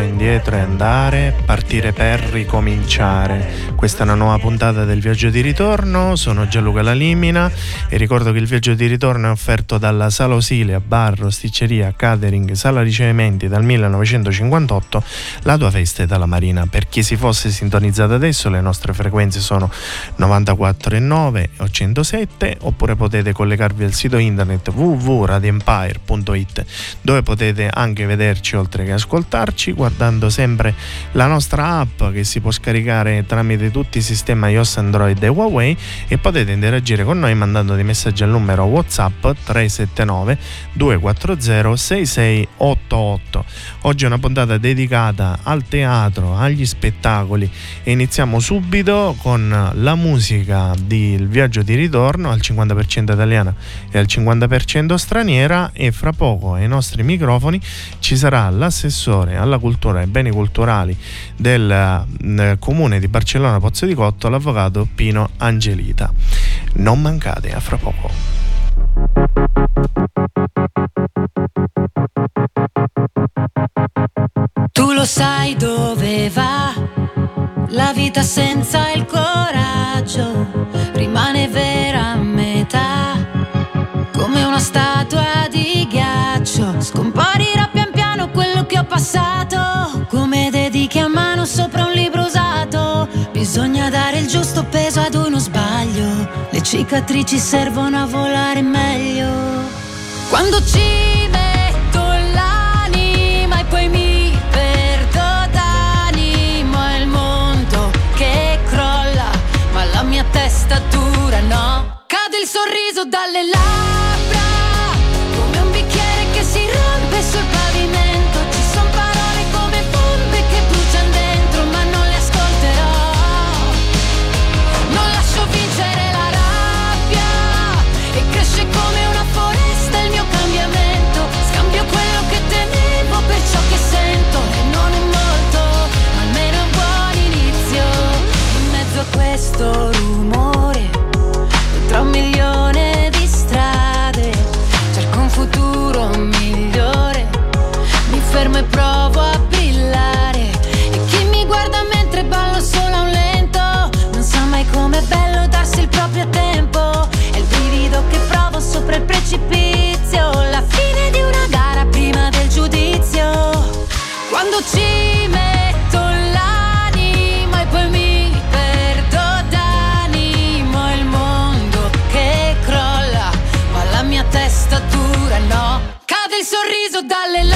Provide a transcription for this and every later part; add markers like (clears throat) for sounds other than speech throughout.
indietro e andare, partire per ricominciare. Questa è una nuova puntata del viaggio di ritorno, sono Gianluca Lalimina e ricordo che il viaggio di ritorno è offerto dalla Sala Osilia, bar, rosticceria, catering, sala ricevimenti dal 1958, la tua festa è dalla Marina. Per chi si fosse sintonizzato adesso le nostre frequenze sono 94,9 o 107 oppure potete collegarvi al sito internet www.radioempire.it dove potete anche vederci oltre che ascoltarci guardando sempre la nostra app che si può scaricare tramite tutti i sistemi iOS, Android e Huawei e potete interagire con noi mandando dei messaggi al numero WhatsApp 379 240 6688. Oggi è una puntata dedicata al teatro, agli spettacoli e iniziamo subito con la musica di Il viaggio di ritorno al 50% italiana e al 50% straniera e fra poco ai nostri microfoni ci sarà l'assessore alla cultura e beni culturali del eh, comune di Barcellona Pozzo di Cotto, l'avvocato Pino Angelita. Non mancate, a fra poco. Tu lo sai dove va la vita senza il coraggio, rimane vera peso ad uno sbaglio, le cicatrici servono a volare meglio. Quando ci metto l'anima e poi mi perdo d'animo è il mondo che crolla, ma la mia testa dura no. Cade il sorriso dalle labbra, questo rumore, tra un milione di strade, cerco un futuro migliore. Mi fermo e provo a brillare. E chi mi guarda mentre ballo solo a un lento non sa mai com'è bello darsi il proprio tempo. È il brivido che provo sopra il precipizio. La fine di una gara prima del giudizio. Quando ci metto dalle labbra,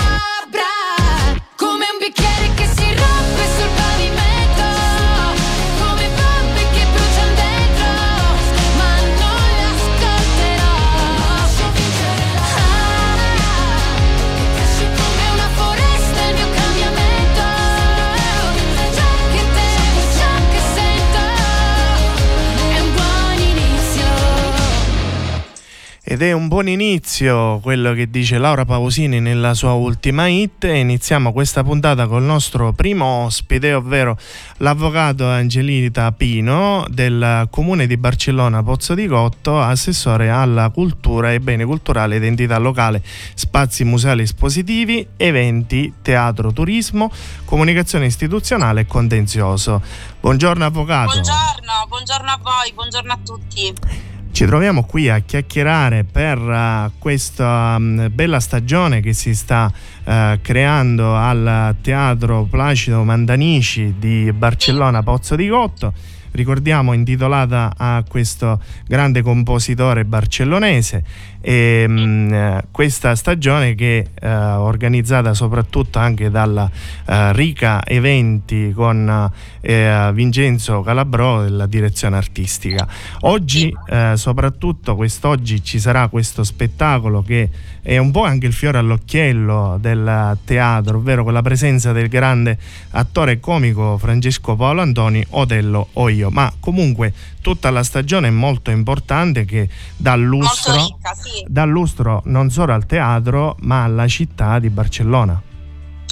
Ed è un buon inizio quello che dice Laura Pausini nella sua ultima hit iniziamo questa puntata col nostro primo ospite, ovvero l'avvocato Angelita Pino del comune di Barcellona Pozzo di Gotto, assessore alla cultura e beni culturali, identità locale, spazi museali espositivi, eventi, teatro, turismo, comunicazione istituzionale e contenzioso. Buongiorno avvocato. Buongiorno, buongiorno a voi, buongiorno a tutti. Ci troviamo qui a chiacchierare per uh, questa um, bella stagione che si sta uh, creando al Teatro Placido Mandanici di Barcellona Pozzo di Gotto ricordiamo intitolata a questo grande compositore barcellonese e mh, mm, questa stagione che è eh, organizzata soprattutto anche dalla uh, Rica Eventi con uh, Vincenzo Calabro della direzione artistica. Oggi, uh, soprattutto quest'oggi, ci sarà questo spettacolo che è un po' anche il fiore all'occhiello del teatro, ovvero con la presenza del grande attore comico Francesco Paolo Antoni, Otello o io. Ma comunque tutta la stagione è molto importante che dà lustro, ricca, sì. dà lustro non solo al teatro ma alla città di Barcellona.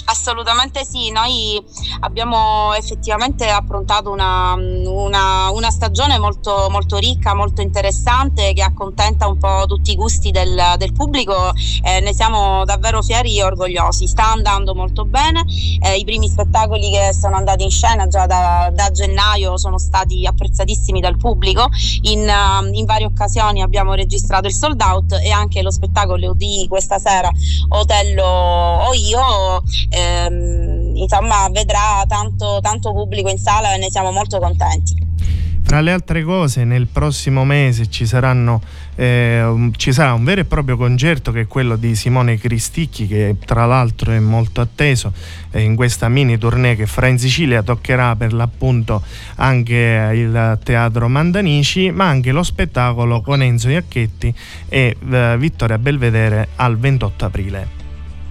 Assolutamente sì, noi abbiamo effettivamente approntato una, una, una stagione molto, molto, ricca, molto interessante che accontenta un po' tutti i gusti del, del pubblico e ne siamo davvero fieri e orgogliosi. Sta andando molto bene, eh, i primi spettacoli che sono andati in scena già da, da gennaio sono stati apprezzatissimi dal pubblico, in, in, varie occasioni abbiamo registrato il sold out e anche lo spettacolo di questa sera Otello o io. Eh, ehm, insomma vedrà tanto, tanto pubblico in sala e ne siamo molto contenti. Tra le altre cose, nel prossimo mese ci, saranno, eh, ci, sarà un vero e proprio concerto che è quello di Simone Cristicchi, che tra l'altro è molto atteso eh, in questa mini tournée che fra in Sicilia toccherà per l'appunto anche il Teatro Mandanici, ma anche lo spettacolo con Enzo Iacchetti e eh, Vittoria Belvedere al 28 aprile.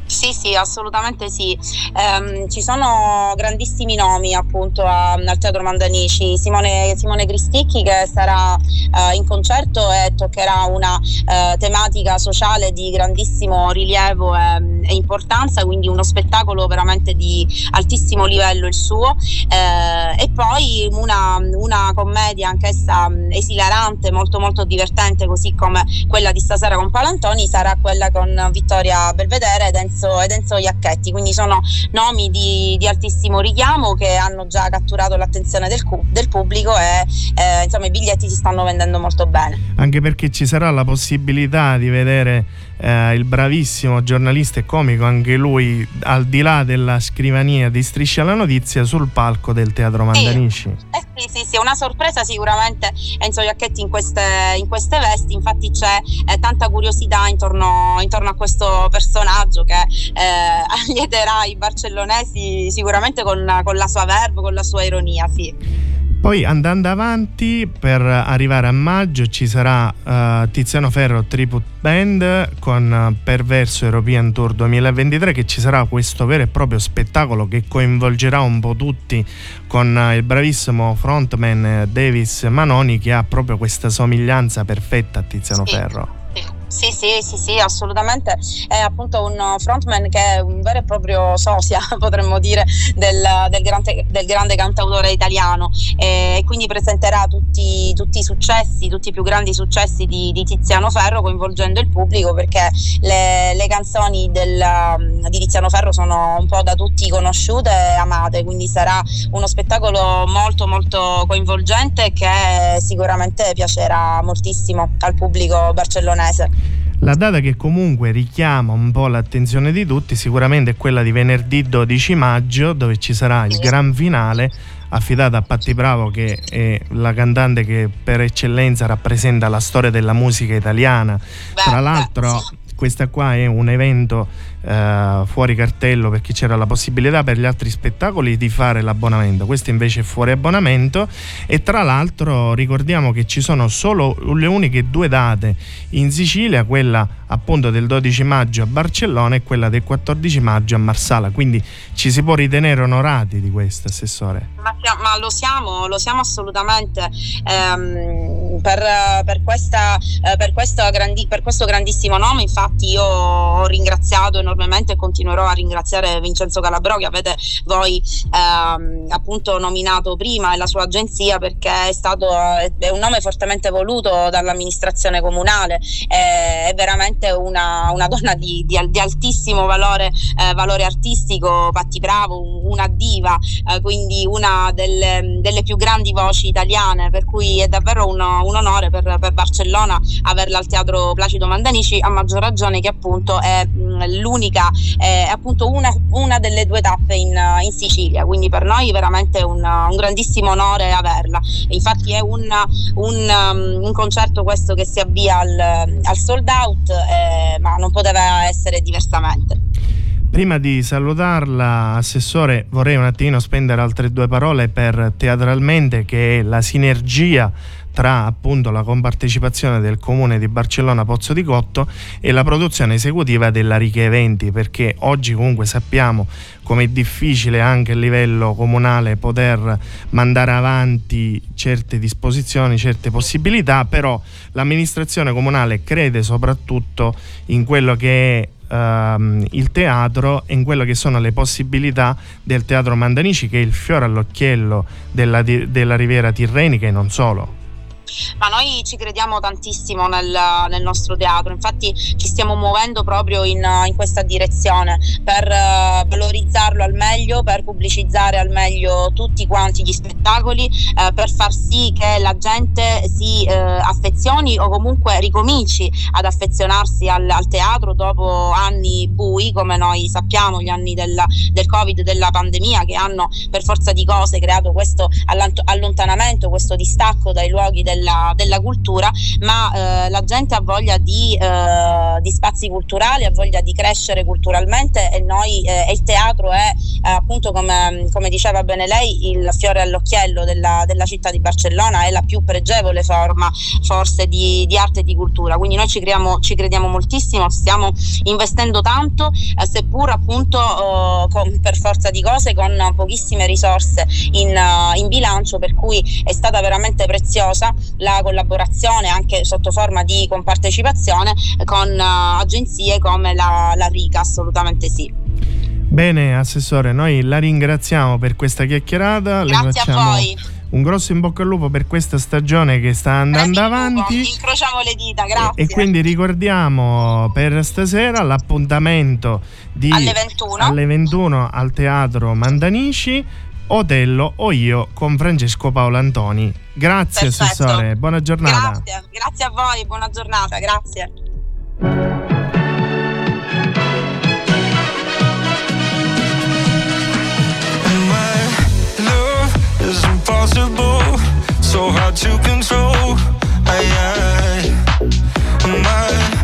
Sì, sì, assolutamente sì. Um, ci sono grandissimi nomi appunto a, al Teatro Mandanici. Simone, Simone Cristicchi che sarà uh, in concerto e toccherà una uh, tematica sociale di grandissimo rilievo e, e, importanza, quindi uno spettacolo veramente di altissimo livello il suo. Uh, e poi una, una commedia anch'essa esilarante, molto molto divertente, così come quella di stasera con Palantoni, sarà quella con Vittoria Belvedere ed Enzo Enzo, ed Enzo Iacchetti, quindi sono nomi di, di, altissimo richiamo che hanno già catturato l'attenzione del, del pubblico e eh, insomma i biglietti si stanno vendendo molto bene. Anche perché ci sarà la possibilità di vedere eh, il bravissimo giornalista e comico, anche lui al di là della scrivania di Striscia la Notizia, sul palco del Teatro Mandanici. Sì. Eh sì, sì, sì, una sorpresa sicuramente Enzo Iacchetti in queste, in queste vesti, infatti c'è eh, tanta curiosità intorno, intorno, a questo personaggio che eh, (laughs) allieterà i barcellonesi sicuramente con, con la sua verve, con la sua ironia, sì. Poi andando avanti per arrivare a maggio ci sarà uh, Tiziano Ferro Tribute Band con uh, Perverso European Tour 2023 che ci sarà questo vero e proprio spettacolo che coinvolgerà un po' tutti con uh, il bravissimo frontman Davis Manoni che ha proprio questa somiglianza perfetta a Tiziano sì. Ferro. Sì, sì, sì, sì, assolutamente. È appunto un frontman che è un vero e proprio sosia, (laughs) potremmo dire, del, del, grande, del grande, cantautore italiano e quindi presenterà tutti, tutti, i successi, tutti i più grandi successi di, di Tiziano Ferro coinvolgendo il pubblico perché le, le canzoni del, di Tiziano Ferro sono un po' da tutti conosciute e amate, quindi sarà uno spettacolo molto molto coinvolgente che sicuramente piacerà moltissimo al pubblico barcellonese. La data che comunque richiama un po' l'attenzione di tutti sicuramente è quella di venerdì 12 maggio dove ci sarà il gran finale affidato a Patti Bravo che è la cantante che per eccellenza rappresenta la storia della musica italiana. Tra l'altro questa qua è un evento eh, fuori cartello perché c'era la possibilità per gli altri spettacoli di fare l'abbonamento, questo invece è fuori abbonamento e tra l'altro ricordiamo che ci sono solo le uniche due date in Sicilia, quella appunto del 12 maggio a Barcellona e quella del 14 maggio a Marsala, quindi ci si può ritenere onorati di questo, Assessore. Ma, ma lo siamo, lo siamo assolutamente ehm, per, per, questa, eh, per, grandi, per, questo grandissimo nome, infatti io ho ringraziato enormemente e continuerò a ringraziare Vincenzo Calabro che avete voi ehm, appunto nominato prima e la sua agenzia perché è stato è un nome fortemente voluto dall'amministrazione comunale, è veramente una, una donna di, di, di, altissimo valore, eh, valore artistico, Patti Bravo, una diva, eh, quindi una delle, delle, più grandi voci italiane, per cui è davvero un, un onore per, per, Barcellona averla al Teatro Placido Mandanici, a maggior ragione che appunto è mh, l'unica, è appunto una, una, delle due tappe in, in, Sicilia, quindi per noi veramente un, un grandissimo onore averla. Infatti è un, un, un, concerto questo che si avvia al, al sold out, eh, ma non poteva essere diversamente. Prima di salutarla, Assessore, vorrei un attimino spendere altre due parole per teatralmente che è la sinergia tra appunto la compartecipazione del comune di Barcellona Pozzo di Cotto e la produzione esecutiva della Riche Eventi perché oggi comunque sappiamo come è difficile anche a livello comunale poter mandare avanti certe disposizioni, certe possibilità, però l'amministrazione comunale crede soprattutto in quello che è ehm, il teatro e in quello che sono le possibilità del teatro Mandanici che è il fiore all'occhiello della, della Riviera Tirrenica e non solo ma noi ci crediamo tantissimo nel, nel nostro teatro, infatti ci stiamo muovendo proprio in, in questa direzione per uh, valorizzarlo al meglio, per pubblicizzare al meglio tutti quanti gli spettacoli, uh, per far sì che la gente si uh, affezioni o comunque ricominci ad affezionarsi al, al, teatro dopo anni bui, come noi sappiamo, gli anni del, del Covid, della pandemia, che hanno per forza di cose creato questo allontanamento, questo distacco dai luoghi del della, della cultura, ma eh, la gente ha voglia di, eh, di, spazi culturali, ha voglia di crescere culturalmente e noi eh, e il teatro è eh, appunto come, come, diceva bene lei il fiore all'occhiello della, della, città di Barcellona, è la più pregevole forma forse di, di arte e di cultura, quindi noi ci, creiamo, ci crediamo moltissimo, stiamo investendo tanto, eh, seppur appunto oh, con, per forza di cose con pochissime risorse in, in bilancio, per cui è stata veramente preziosa la collaborazione anche sotto forma di compartecipazione con uh, agenzie come la, la RICA, assolutamente sì. Bene, Assessore, noi la ringraziamo per questa chiacchierata. Grazie a voi. Un grosso in bocca al lupo per questa stagione che sta andando avanti. Incrociamo le dita, grazie. E, e quindi ricordiamo per stasera l'appuntamento di, alle 21. alle 21 al Teatro Mandanici Otello o io con Francesco Paolo Antoni. Grazie Perfetto. Assessore, buona giornata. Grazie, grazie a voi, buona giornata, grazie. Impossible, so hard to control. I, I, my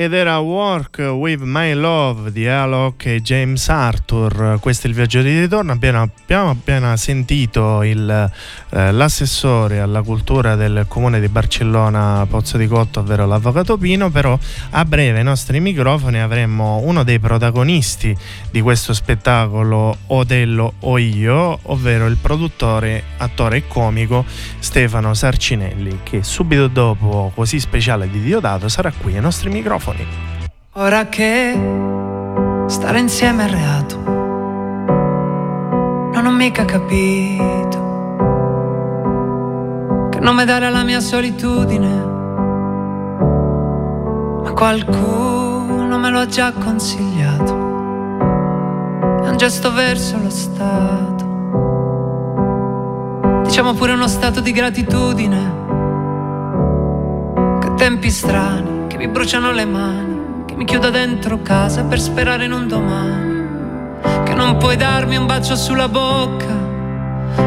Ed era Work with My Love di Alok e James Arthur. Questo è il viaggio di ritorno. Abbiamo, abbiamo appena sentito il, eh, l'assessore alla cultura del comune di Barcellona Pozzo di Cotto, ovvero l'avvocato Pino. Però a breve ai nostri microfoni avremo uno dei protagonisti di questo spettacolo Otello o io, ovvero il produttore, attore e comico Stefano Sarcinelli, che subito dopo Così speciale di Diodato sarà qui ai nostri microfoni microfoni. Ora che stare insieme è reato, non ho mica capito che nome dare alla mia solitudine, ma qualcuno me lo ha già consigliato. È un gesto verso lo Stato, diciamo pure uno stato di gratitudine. Che tempi strani mi bruciano le mani, che mi chiudo dentro casa per sperare in un domani, che non puoi darmi un bacio sulla bocca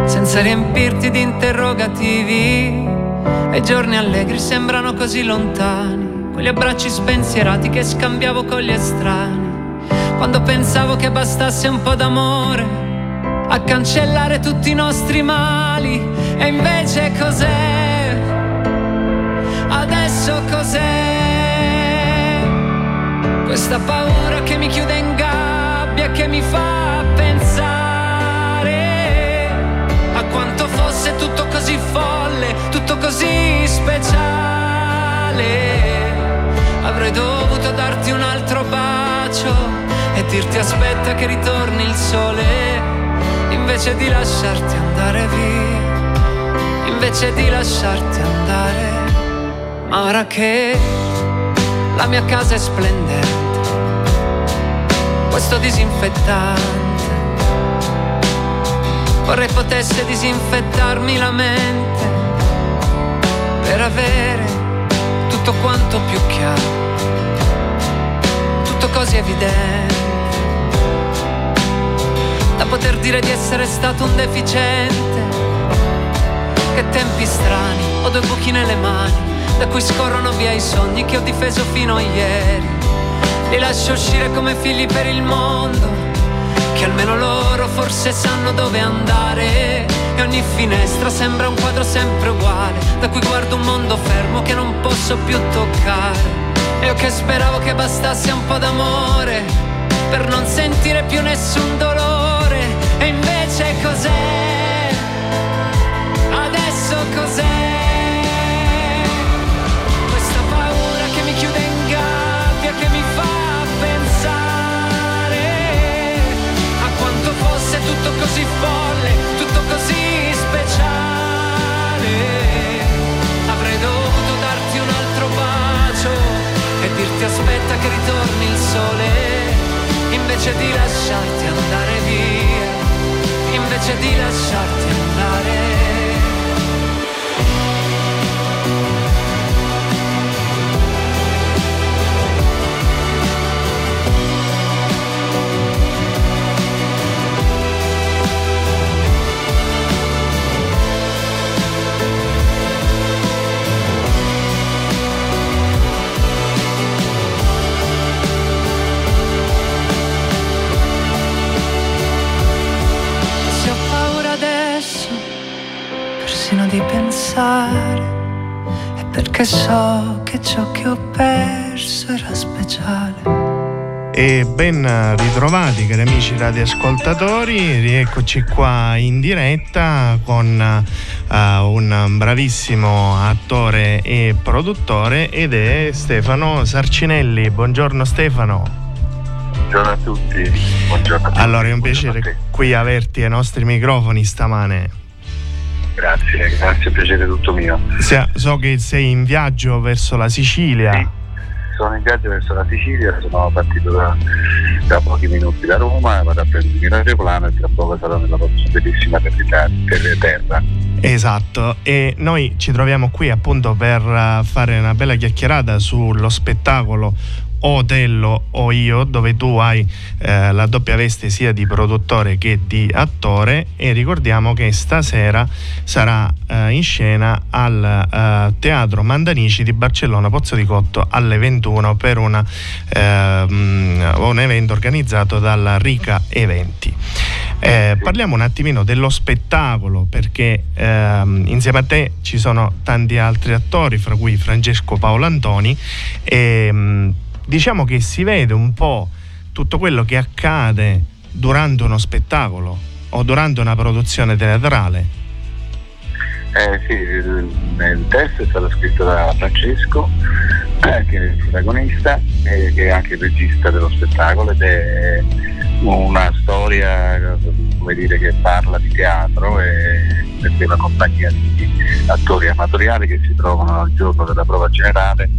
senza riempirti di interrogativi e i giorni allegri sembrano così lontani, quegli abbracci spensierati che scambiavo con gli estranei, quando pensavo che bastasse un po' d'amore a cancellare tutti i nostri mali e invece cos'è? Adesso cos'è? Questa paura che mi chiude in gabbia, che mi fa pensare a quanto fosse tutto così folle, tutto così speciale. Avrei dovuto darti un altro bacio e dirti aspetta che ritorni il sole, invece di lasciarti andare via, invece di lasciarti andare. Ma ora che la mia casa è splendente. Questo disinfettante. Vorrei potesse disinfettarmi la mente per avere tutto quanto più chiaro, tutto così evidente, da poter dire di essere stato un deficiente. Che tempi strani, ho due buchi nelle mani, da cui scorrono via i sogni che ho difeso fino a ieri li lascio uscire come figli per il mondo, che almeno loro forse sanno dove andare. E ogni finestra sembra un quadro sempre uguale, da cui guardo un mondo fermo che non posso più toccare. E io che speravo che bastasse un po' d'amore, per non sentire più nessun dolore. E invece cos'è? Tutto così folle, tutto così speciale. Avrei dovuto darti un altro bacio e dirti aspetta che ritorni il sole, invece di lasciarti andare via, invece di lasciarti che ciò che ho perso era speciale. E ben ritrovati cari amici radioascoltatori, rieccoci qua in diretta con uh, un bravissimo attore e produttore ed è Stefano Sarcinelli. Buongiorno Stefano. Buongiorno a tutti. Buongiorno a tutti. Allora è un piacere qui averti ai nostri microfoni stamane. Grazie, grazie, piacere tutto mio. So che sei in viaggio verso la Sicilia. Sì, sono in viaggio verso la Sicilia, sono partito da, da pochi minuti da Roma, vado a prendermi l'aeroplano e tra poco sarò nella vostra bellissima terra. Esatto, e noi ci troviamo qui appunto per eh, fare una bella chiacchierata sullo spettacolo Otello o io, dove tu hai eh, la doppia veste sia di produttore che di attore e ricordiamo che stasera sarà eh, in scena al eh, Teatro Mandanici di Barcellona Pozzo di Cotto alle 21 per una, ehm, un evento organizzato dalla Rica Eventi. Eh, parliamo un attimino dello spettacolo perché ehm, insieme a te ci sono tanti altri attori, fra cui Francesco Paolo Antoni e ehm, diciamo che si vede un po' tutto quello che accade durante uno spettacolo o durante una produzione teatrale. Eh sì, il, il testo è stato scritto da Francesco, eh, che è il protagonista e che è anche il regista dello spettacolo ed è una storia dire, che parla di teatro e perché una compagnia di attori amatoriali che si trovano al giorno della prova generale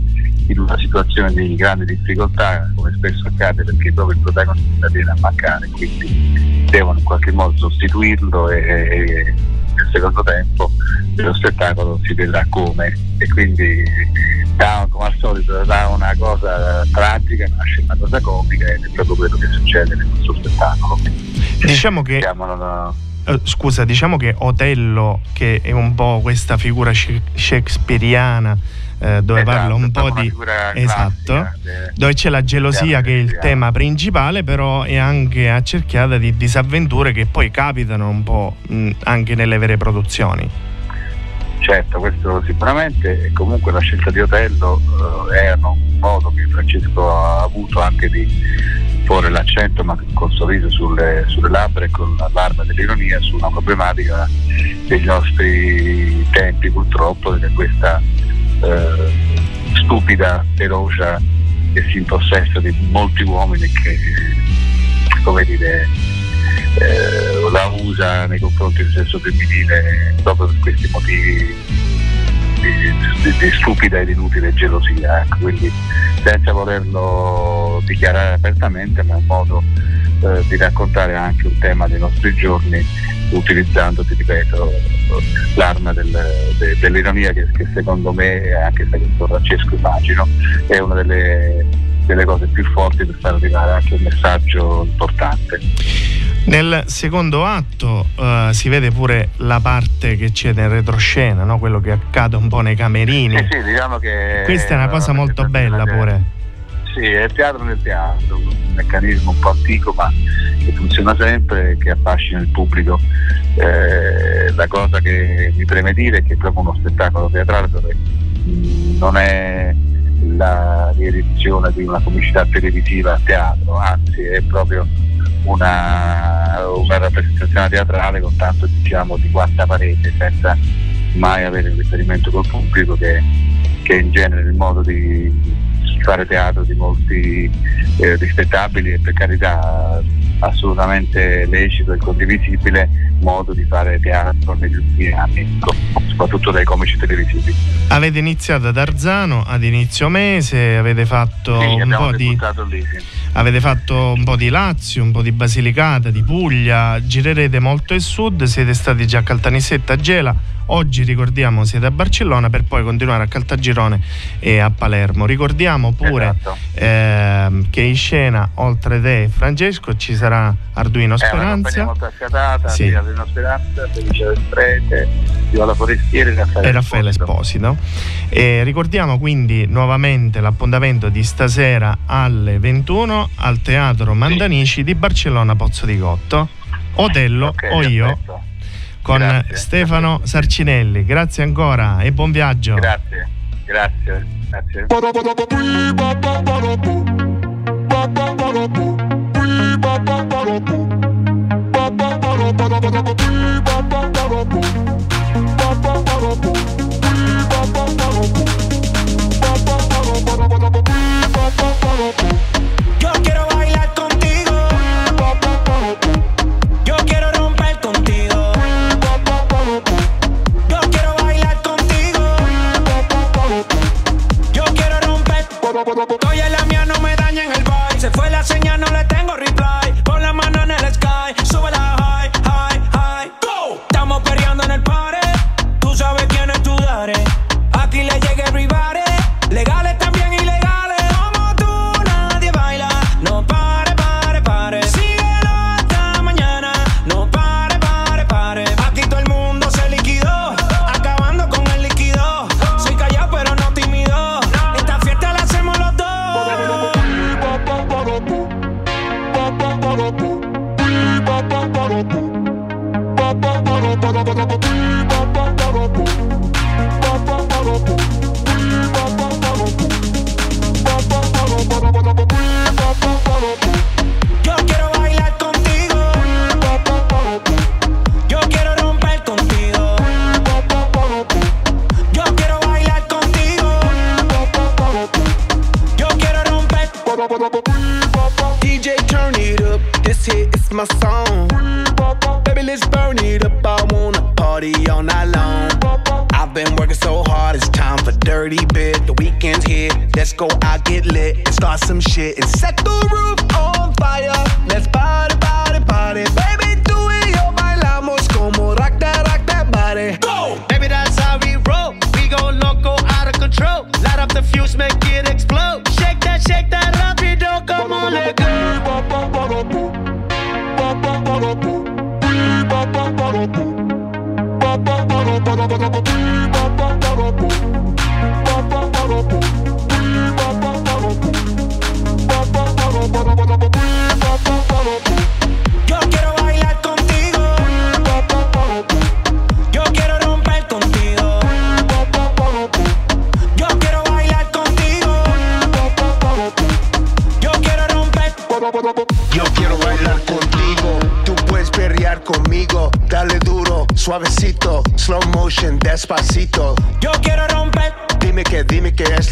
in una situazione di grande difficoltà, come spesso accade perché proprio il protagonista viene a mancare, quindi devono in qualche modo sostituirlo e, e nel secondo tempo dello spettacolo si vedrà come e quindi da, come al solito da una cosa tragica nasce una cosa comica ed è proprio quello che succede nel nostro spettacolo. Diciamo che... Uh, scusa, diciamo che Otello, che è un po' questa figura shakespeariana, eh, dove esatto, parla un po' di esatto, de... dove c'è la gelosia che è il tema principale, però è anche accerchiata di disavventure che poi capitano un po' mh, anche nelle vere produzioni. Certo, questo sicuramente e comunque la scelta di Otello eh, era un modo che Francesco ha avuto anche di porre l'accento ma col sorriso sulle, sulle labbra e con l'arma dell'ironia su una problematica dei nostri tempi purtroppo che è questa eh, stupida, ferocia che si impossessa di molti uomini che come dire eh, la usa nei confronti del sesso femminile proprio per questi motivi di, di, di stupida ed inutile gelosia. Quindi senza volerlo dichiarare apertamente ma è un modo eh, di raccontare anche un tema dei nostri giorni utilizzando, ti ripeto, l'arma del, de, dell'ironia che, che, secondo me, anche secondo Francesco immagino, è una delle, delle cose più forti per far arrivare anche un messaggio importante. Nel secondo atto uh, si vede pure la parte che c'è nel retroscena, no? quello che accade un po' nei camerini. Sì, sì, diciamo che Questa è una cosa molto bella pure. Sì, è il teatro nel teatro, un meccanismo un po' antico ma che funziona sempre che affascina il pubblico. Eh, la cosa che mi preme dire è che è proprio uno spettacolo teatrale dove non è la riedizione di una comicità televisiva a teatro, anzi è proprio una, una rappresentazione teatrale con tanto diciamo di quarta parete senza mai avere un riferimento col pubblico che, che in genere il modo di fare teatro di molti eh, rispettabili e per carità assolutamente lecito e condivisibile modo di fare teatro negli ultimi anni, soprattutto dai comici televisivi. Avete iniziato ad Arzano ad inizio mese, avete fatto, sì, un, po di, lì, sì. avete fatto un po' di Lazio, un po' di Basilicata, di Puglia, girerete molto il sud, siete stati già a Caltanissetta, a Gela Oggi ricordiamo siete a Barcellona per poi continuare a Caltagirone e a Palermo. Ricordiamo pure esatto. ehm, che in scena oltre te Francesco ci sarà Arduino Speranza. È molto accatata, sì. Arduino Speranza, Felice del Prete, Viola Forestieri e Raffaele, e Raffaele Esposito. E ricordiamo quindi nuovamente l'appuntamento di stasera alle 21 al Teatro Mandanici sì. di Barcellona Pozzo di Gotto. Otello okay, o io. Perfetto con grazie. Stefano Sarcinelli. Grazie ancora e buon viaggio. Grazie, grazie, grazie. Estoy en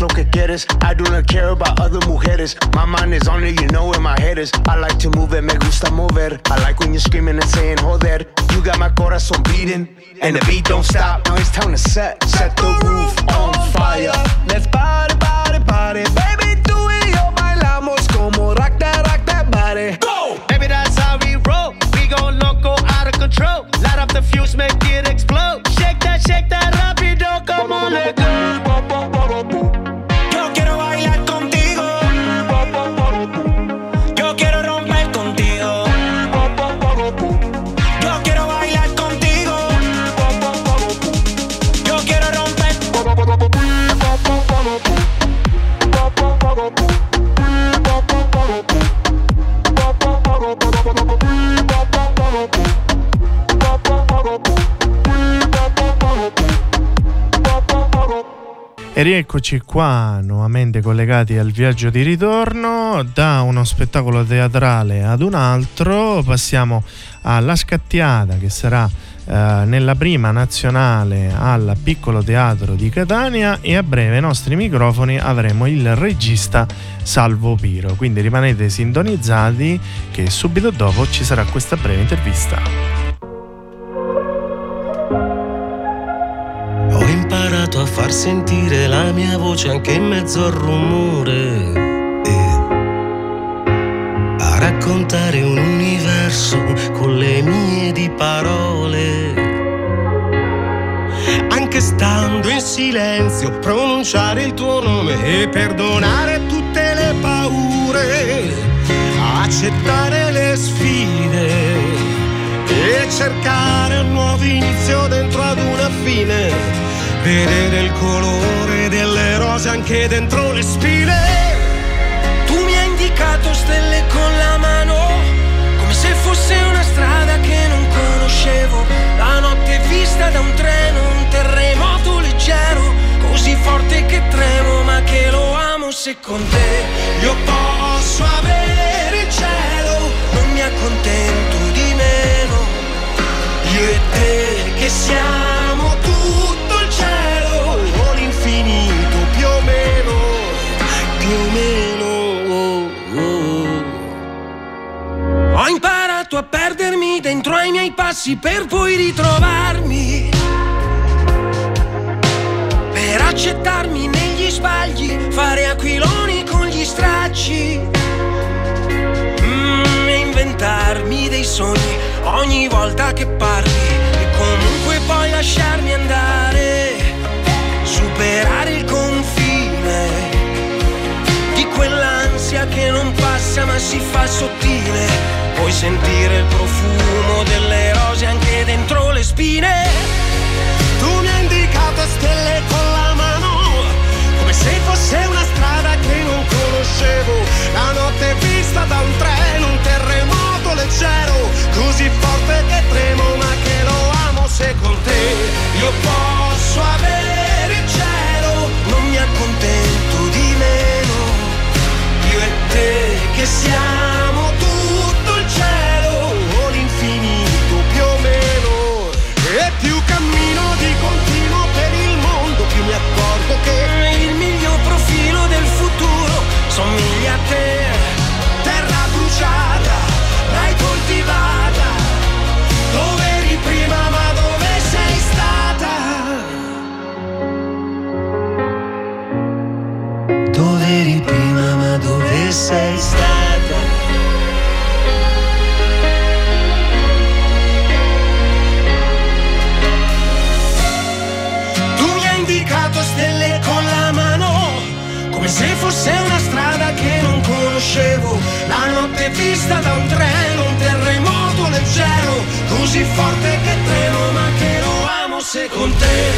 lo que quieres. I do not care about other mujeres. My mind is on it, you know where my head is. I like to move it, me gusta mover. I like when you're screaming and saying joder. You got my corazón beating, and the beat don't stop. Now it's time to set, set the roof on fire. Let's party, party, party. Baby, tú y yo bailamos como rock that, rock that body. Go! Baby, that's how we roll. We go loco, out of control. Light up the fuse, make it explode. Shake that, shake that, rapido, come on, let go. E rieccoci qua nuovamente collegati al viaggio di ritorno. Da uno spettacolo teatrale ad un altro passiamo alla scattiata che sarà eh, nella prima nazionale al piccolo teatro di Catania e a breve ai nostri microfoni avremo il regista Salvo Piro. Quindi rimanete sintonizzati che subito dopo ci sarà questa breve intervista. Far sentire la mia voce anche in mezzo al rumore. E a raccontare un universo con le mie di parole. Anche stando in silenzio, pronunciare il tuo nome e perdonare tutte le paure. Accettare le sfide e cercare un nuovo inizio dentro ad una fine. Vedere il colore delle rose anche dentro le spine. Tu mi hai indicato stelle con la mano, come se fosse una strada che non conoscevo. La notte vista da un treno, un terremoto leggero, così forte che tremo, ma che lo amo se con te io posso avere il cielo, non mi accontento di meno. Io e te che siamo tutto il cielo, o l'infinito più o meno, più o meno. oh, oh. Ho imparato a perdermi dentro ai miei passi per poi ritrovarmi. Per accettarmi negli sbagli, fare aquiloni con gli stracci. Mm, e inventarmi dei sogni ogni volta che parli. E comunque poi lasciarmi andare, superare il confine di quell'ansia che non passa ma si fa sottile. Puoi sentire il profumo delle rose anche dentro le spine. Tu mi hai indicato stelle con la mano, come se fosse una strada che non conoscevo. La notte vista da un treno, un terremoto leggero, così amo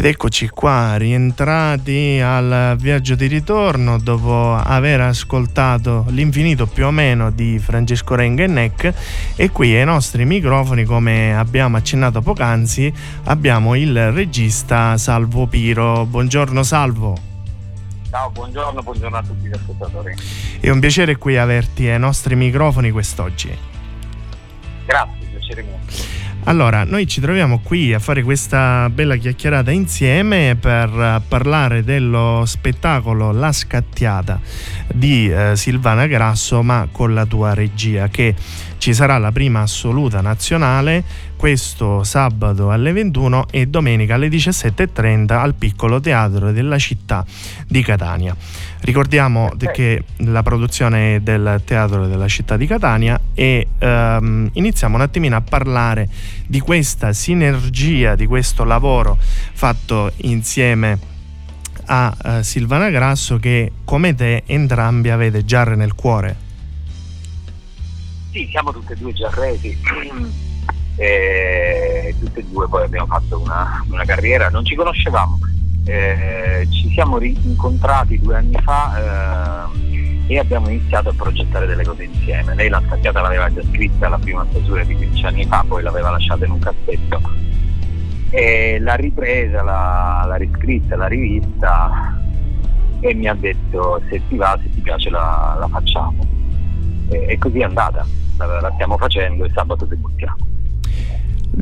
Ed eccoci qua, rientrati al viaggio di ritorno dopo aver ascoltato l'infinito più o meno di Francesco Rengenek e qui ai nostri microfoni, come abbiamo accennato poc'anzi, abbiamo il regista Salvo Piro. Buongiorno Salvo. Ciao, buongiorno, buongiorno a tutti gli ascoltatori. È un piacere qui averti ai nostri microfoni quest'oggi. Grazie, piacere mio. Allora, noi ci troviamo qui a fare questa bella chiacchierata insieme per eh, parlare dello spettacolo La Scattiata di eh, Silvana Grasso, ma con la tua regia, che ci sarà la prima assoluta nazionale questo sabato alle 21 e domenica alle 17.30 al piccolo teatro della città di Catania. Ricordiamo che la produzione è del teatro della città di Catania e ehm, iniziamo un attimino a parlare di questa sinergia, di questo lavoro fatto insieme a eh, Silvana Grasso che come te entrambi avete già nel cuore. Sì, siamo tutte e due giarresi. (clears throat) e tutte e due poi abbiamo fatto una, una carriera, non ci conoscevamo, eh, ci siamo rincontrati due anni fa eh, e abbiamo iniziato a progettare delle cose insieme. Lei la scacchiata l'aveva già scritta la prima stesura di 15 anni fa, poi l'aveva lasciata in un cassetto e l'ha ripresa, l'ha, l'ha riscritta, l'ha rivista e mi ha detto se ti va, se ti piace la, la facciamo. E, e così è andata, la, stiamo facendo e sabato debuttiamo.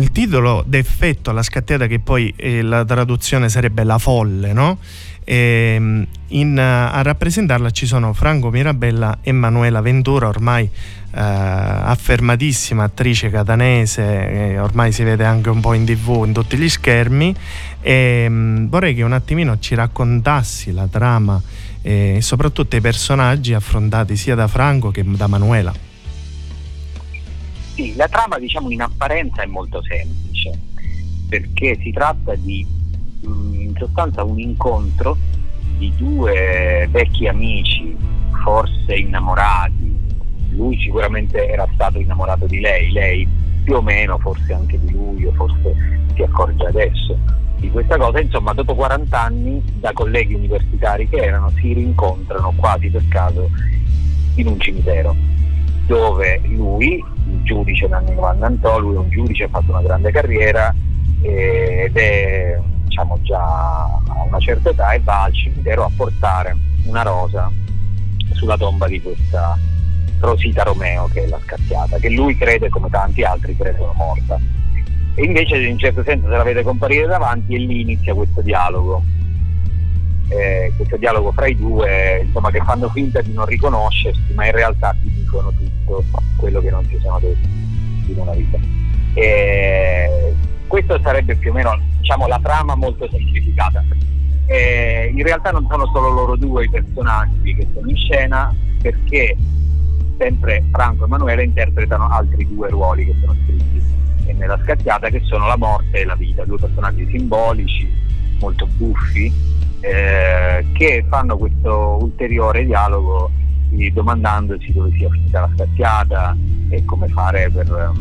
Il titolo d'effetto alla scattiata, che poi eh, la traduzione sarebbe La folle, no? E, in, a rappresentarla ci sono Franco Mirabella e Manuela Ventura, ormai eh, affermatissima attrice catanese, eh, ormai si vede anche un po' in tv, in tutti gli schermi. E, mh, vorrei che un attimino ci raccontassi la trama eh, e soprattutto i personaggi affrontati sia da Franco che da Manuela. Sì, la trama diciamo in apparenza è molto semplice, perché si tratta di mh, in sostanza un incontro di due vecchi amici, forse innamorati. Lui sicuramente era stato innamorato di lei, lei più o meno forse anche di lui o forse si accorge adesso di questa cosa. Insomma, dopo 40 anni da colleghi universitari che erano si rincontrano quasi per caso in un cimitero dove lui, il giudice Nanni Novannantò, lui è un giudice, ha fatto una grande carriera eh, ed è diciamo già a una certa età e va al cimitero a portare una rosa sulla tomba di questa Rosita Romeo che è la scazziata, che lui crede come tanti altri credono morta. E invece in un certo senso se la vede comparire davanti e lì inizia questo dialogo eh, questo dialogo fra i due, insomma, che fanno finta di non riconoscersi, ma in realtà ti dicono tutto quello che non si sono detti in una vita. E questo sarebbe più o meno diciamo, la trama molto semplificata. E in realtà non sono solo loro due i personaggi che sono in scena, perché sempre Franco e Emanuele interpretano altri due ruoli che sono scritti nella scacchiata, che sono la morte e la vita, due personaggi simbolici, molto buffi, eh, che fanno questo ulteriore dialogo domandandosi dove sia finita la scazziata e come fare per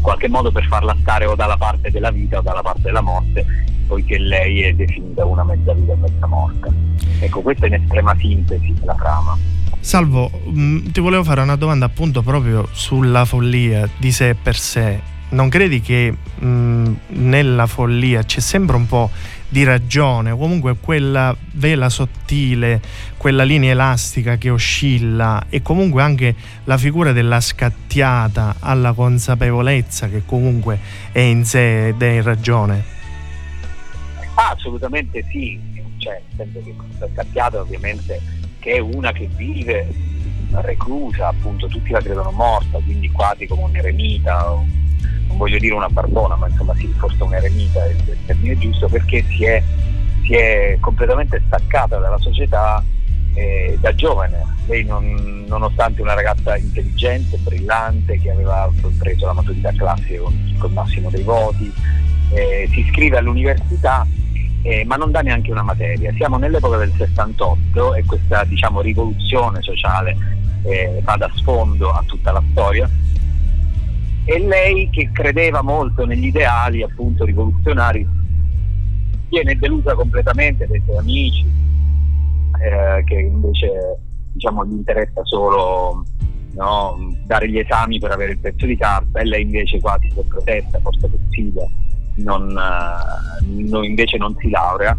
in qualche modo per farla stare o dalla parte della vita o dalla parte della morte, poiché lei è definita una mezza vita e mezza morta. Ecco, questa è in estrema sintesi la trama. Salvo, mh, ti volevo fare una domanda appunto proprio sulla follia di sé per sé. Non credi che mh, nella follia c'è sempre un po' di ragione, comunque quella vela sottile, quella linea elastica che oscilla e comunque anche la figura della scattiata alla consapevolezza che comunque è in sé ed è in ragione. Assolutamente sì, cioè, nel senso che Costa Scattiata ovviamente che è una che vive reclusa, appunto tutti la credono morta, quindi quasi come un eremita, non voglio dire una barbona, ma insomma sì, forse un eremita è il termine giusto, perché si è, si è completamente staccata dalla società eh, da giovane. Lei non, nonostante una ragazza intelligente, brillante, che aveva preso la maturità classica con, con il massimo dei voti, eh, si iscrive all'università eh, ma non dà neanche una materia. Siamo nell'epoca del 68 e questa diciamo, rivoluzione sociale eh, va da sfondo a tutta la storia e lei che credeva molto negli ideali appunto rivoluzionari viene delusa completamente dai suoi amici eh, che invece diciamo, gli interessa solo no, dare gli esami per avere il pezzo di carta e lei invece quasi per protesta, forse per sfida non, eh, non, invece non si laurea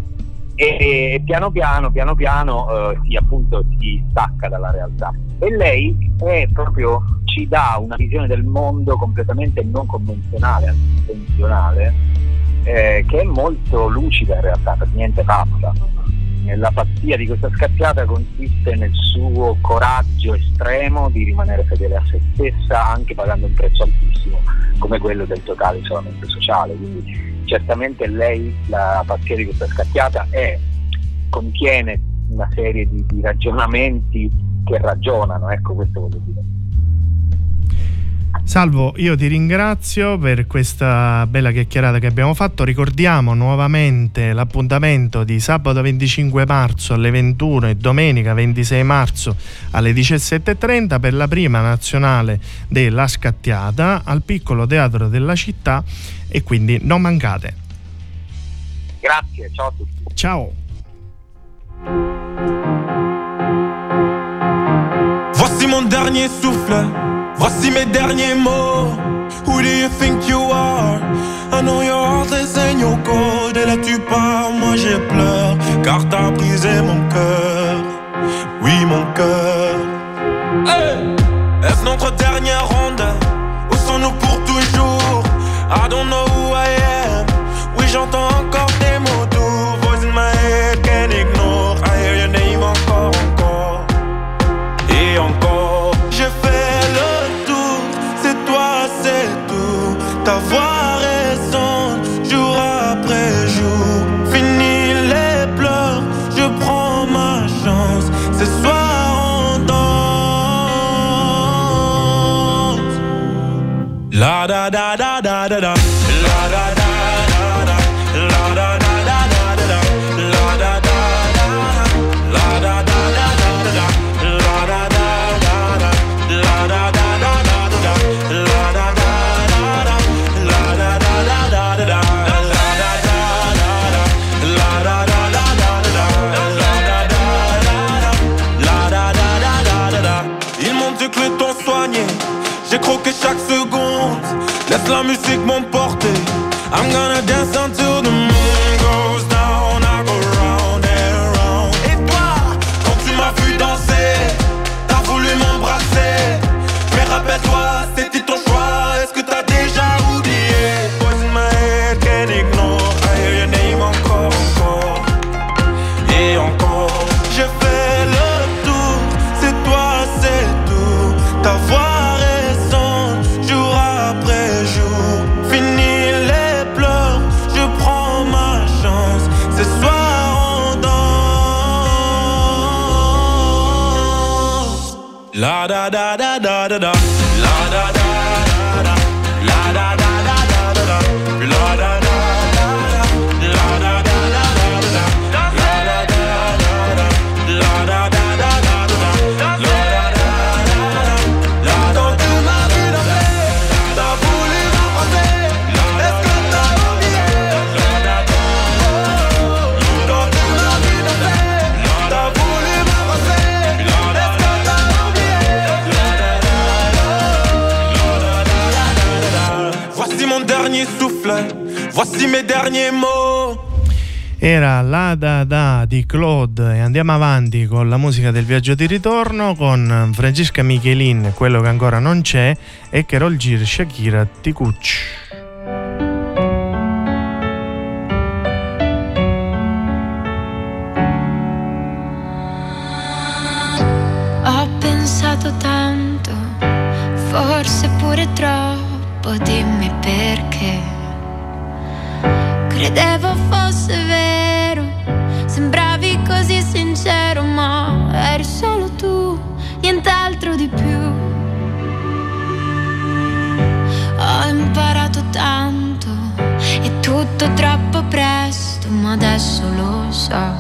e piano piano, piano piano eh, si, appunto, si stacca dalla realtà. E lei è proprio, ci dà una visione del mondo completamente non convenzionale, anzi eh, che è molto lucida in realtà, per niente pazza. La pazzia di questa scappiata consiste nel suo coraggio estremo di rimanere fedele a se stessa anche pagando un prezzo altissimo come quello del totale isolamento sociale. Quindi certamente lei, la pazzia di questa scappiata, è, contiene una serie di, di ragionamenti che ragionano, ecco questo voglio dire. Salvo, io ti ringrazio per questa bella chiacchierata che abbiamo fatto. Ricordiamo nuovamente l'appuntamento di sabato 25 marzo alle 21 e domenica 26 marzo alle 17.30 per la prima nazionale della Scattiata al piccolo teatro della città e quindi non mancate. Grazie, ciao a tutti. Ciao. Dernier souffle. Voici mes derniers mots. Who do you think you are? I know your heart is in your code. Et là tu pars, moi j'ai pleure. Car t'as brisé mon cœur. Oui, mon cœur. Hey! Est-ce notre dernière ronde? Où sont-nous pour toujours? I don't know Ce soir on danse. La da da da da da da. La da da la musique m'emporter. I'm gonna dance until plaît. Voici mes derniers mots. Era la da da di Claude e andiamo avanti con la musica del viaggio di ritorno con Francesca Michelin, quello che ancora non c'è, e Carol Gir Shakira Ticucci. Ho pensato tanto, forse pure troppo di me. Credevo fosse vero, sembravi così sincero, ma eri solo tu, nient'altro di più. Ho imparato tanto, è tutto troppo presto, ma adesso lo so.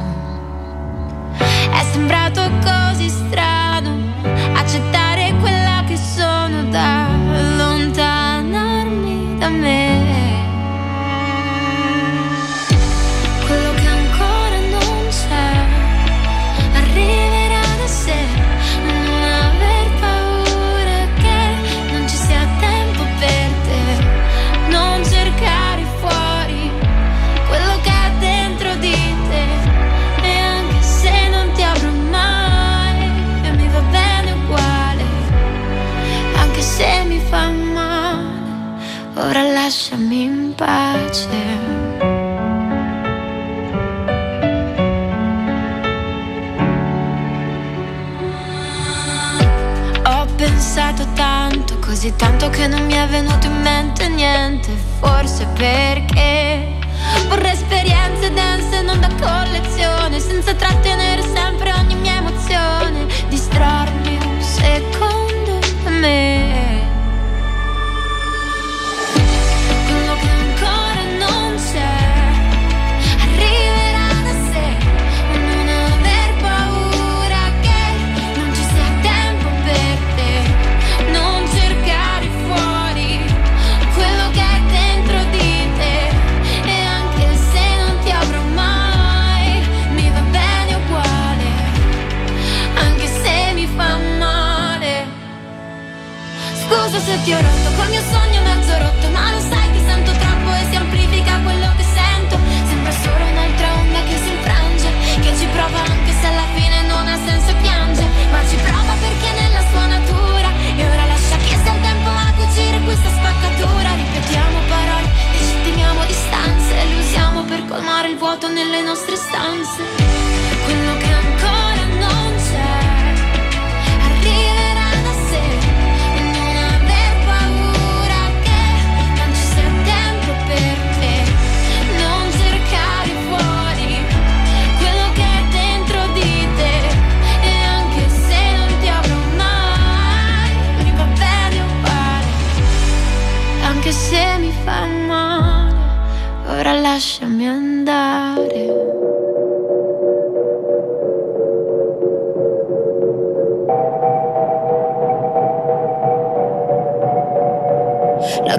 È sembrato così strano accettare quella che sono da ora lasciami in pace. Ho pensato tanto, così tanto che non mi è venuto in mente niente. Forse perché vorrei esperienze dense, non da collezione, senza trattenere sempre ogni mia emozione. Distrarmi un secondo me. Se ti ho rotto col mio sogno mezzo rotto, ma lo sai che sento troppo e si amplifica quello che sento. Sembra solo un'altra onda che si infrange, che ci prova anche se alla fine non ha senso e piange, ma ci prova perché nella sua natura. E ora lascia che sia il tempo a cucire questa spaccatura. Ripetiamo parole, legittimiamo distanze, le usiamo per colmare il vuoto nelle nostre stanze.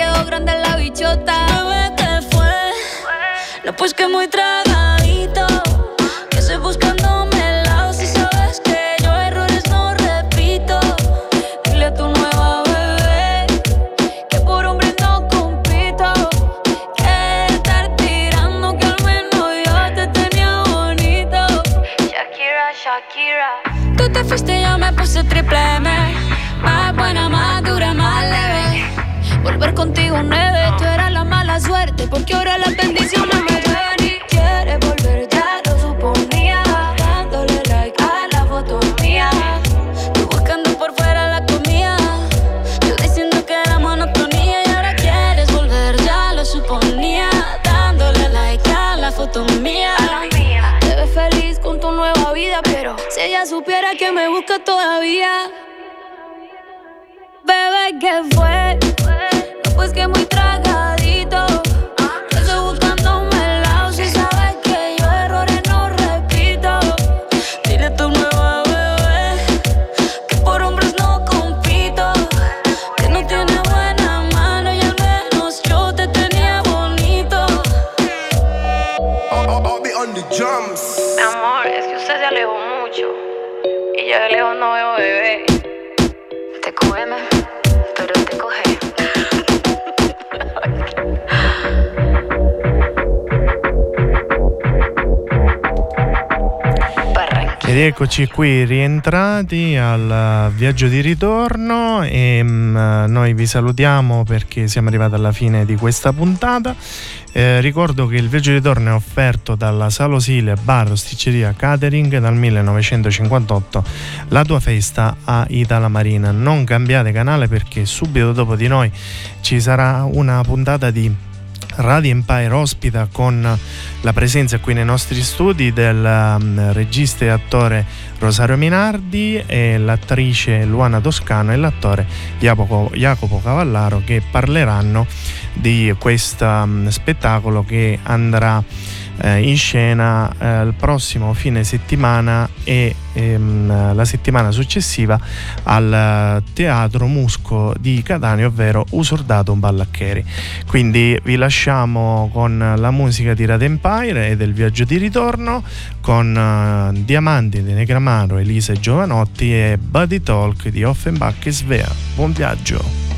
quedó grande la bichota. ¿qué fue? No, pues que muy tragadito. Que me busca todavía. Bebé, ¿qué fue? No, pues que muy Eccoci qui rientrati al viaggio di ritorno e mm, noi vi salutiamo perché siamo arrivati alla fine di questa puntata. Eh, ricordo che il viaggio di ritorno è offerto dalla Salosile Bar Osticceria Catering dal 1958, la tua festa a Itala Marina. Non cambiate canale perché subito dopo di noi ci sarà una puntata di Radio Empire ospita con la presenza qui nei nostri studi del um, regista e attore Rosario Minardi e l'attrice Luana Toscano e l'attore Jacopo, Jacopo Cavallaro che parleranno di questo um, spettacolo che andrà eh, in scena eh, il prossimo fine settimana e ehm, la settimana successiva al Teatro Musco di Catania, ovvero Usurdato Ballaccheri. Quindi vi lasciamo con la musica di Red Empire e del viaggio di ritorno con eh, Diamanti di Negramaro, Elisa e Giovanotti e Buddy Talk di Offenbach e Svea. Buon viaggio!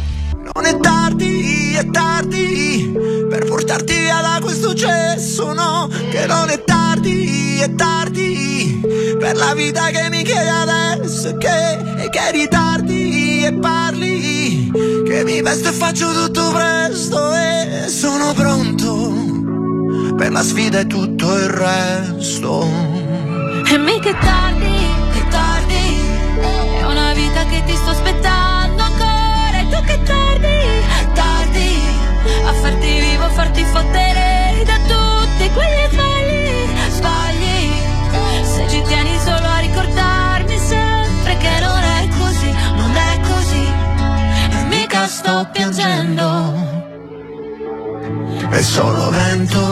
Non è tardi, è tardi per portarti via da questo cesso, no, che non è tardi, è tardi per la vita che mi chiedi adesso che, e che ritardi e parli, che mi vesto e faccio tutto presto e sono pronto per la sfida e tutto il resto. E mica è tardi, è tardi. È una vita che ti sto aspettando farti vivo, farti fottere da tutti quegli sbagli, sbagli. Se ci tieni solo a ricordarmi sempre che non è così, non è così. E mica sto piangendo. È solo vento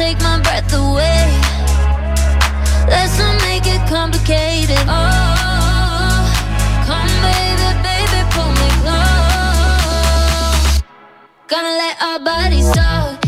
take my breath away. Let's not make it complicated. Oh, come baby, baby, pull me close. Gonna let our bodies talk.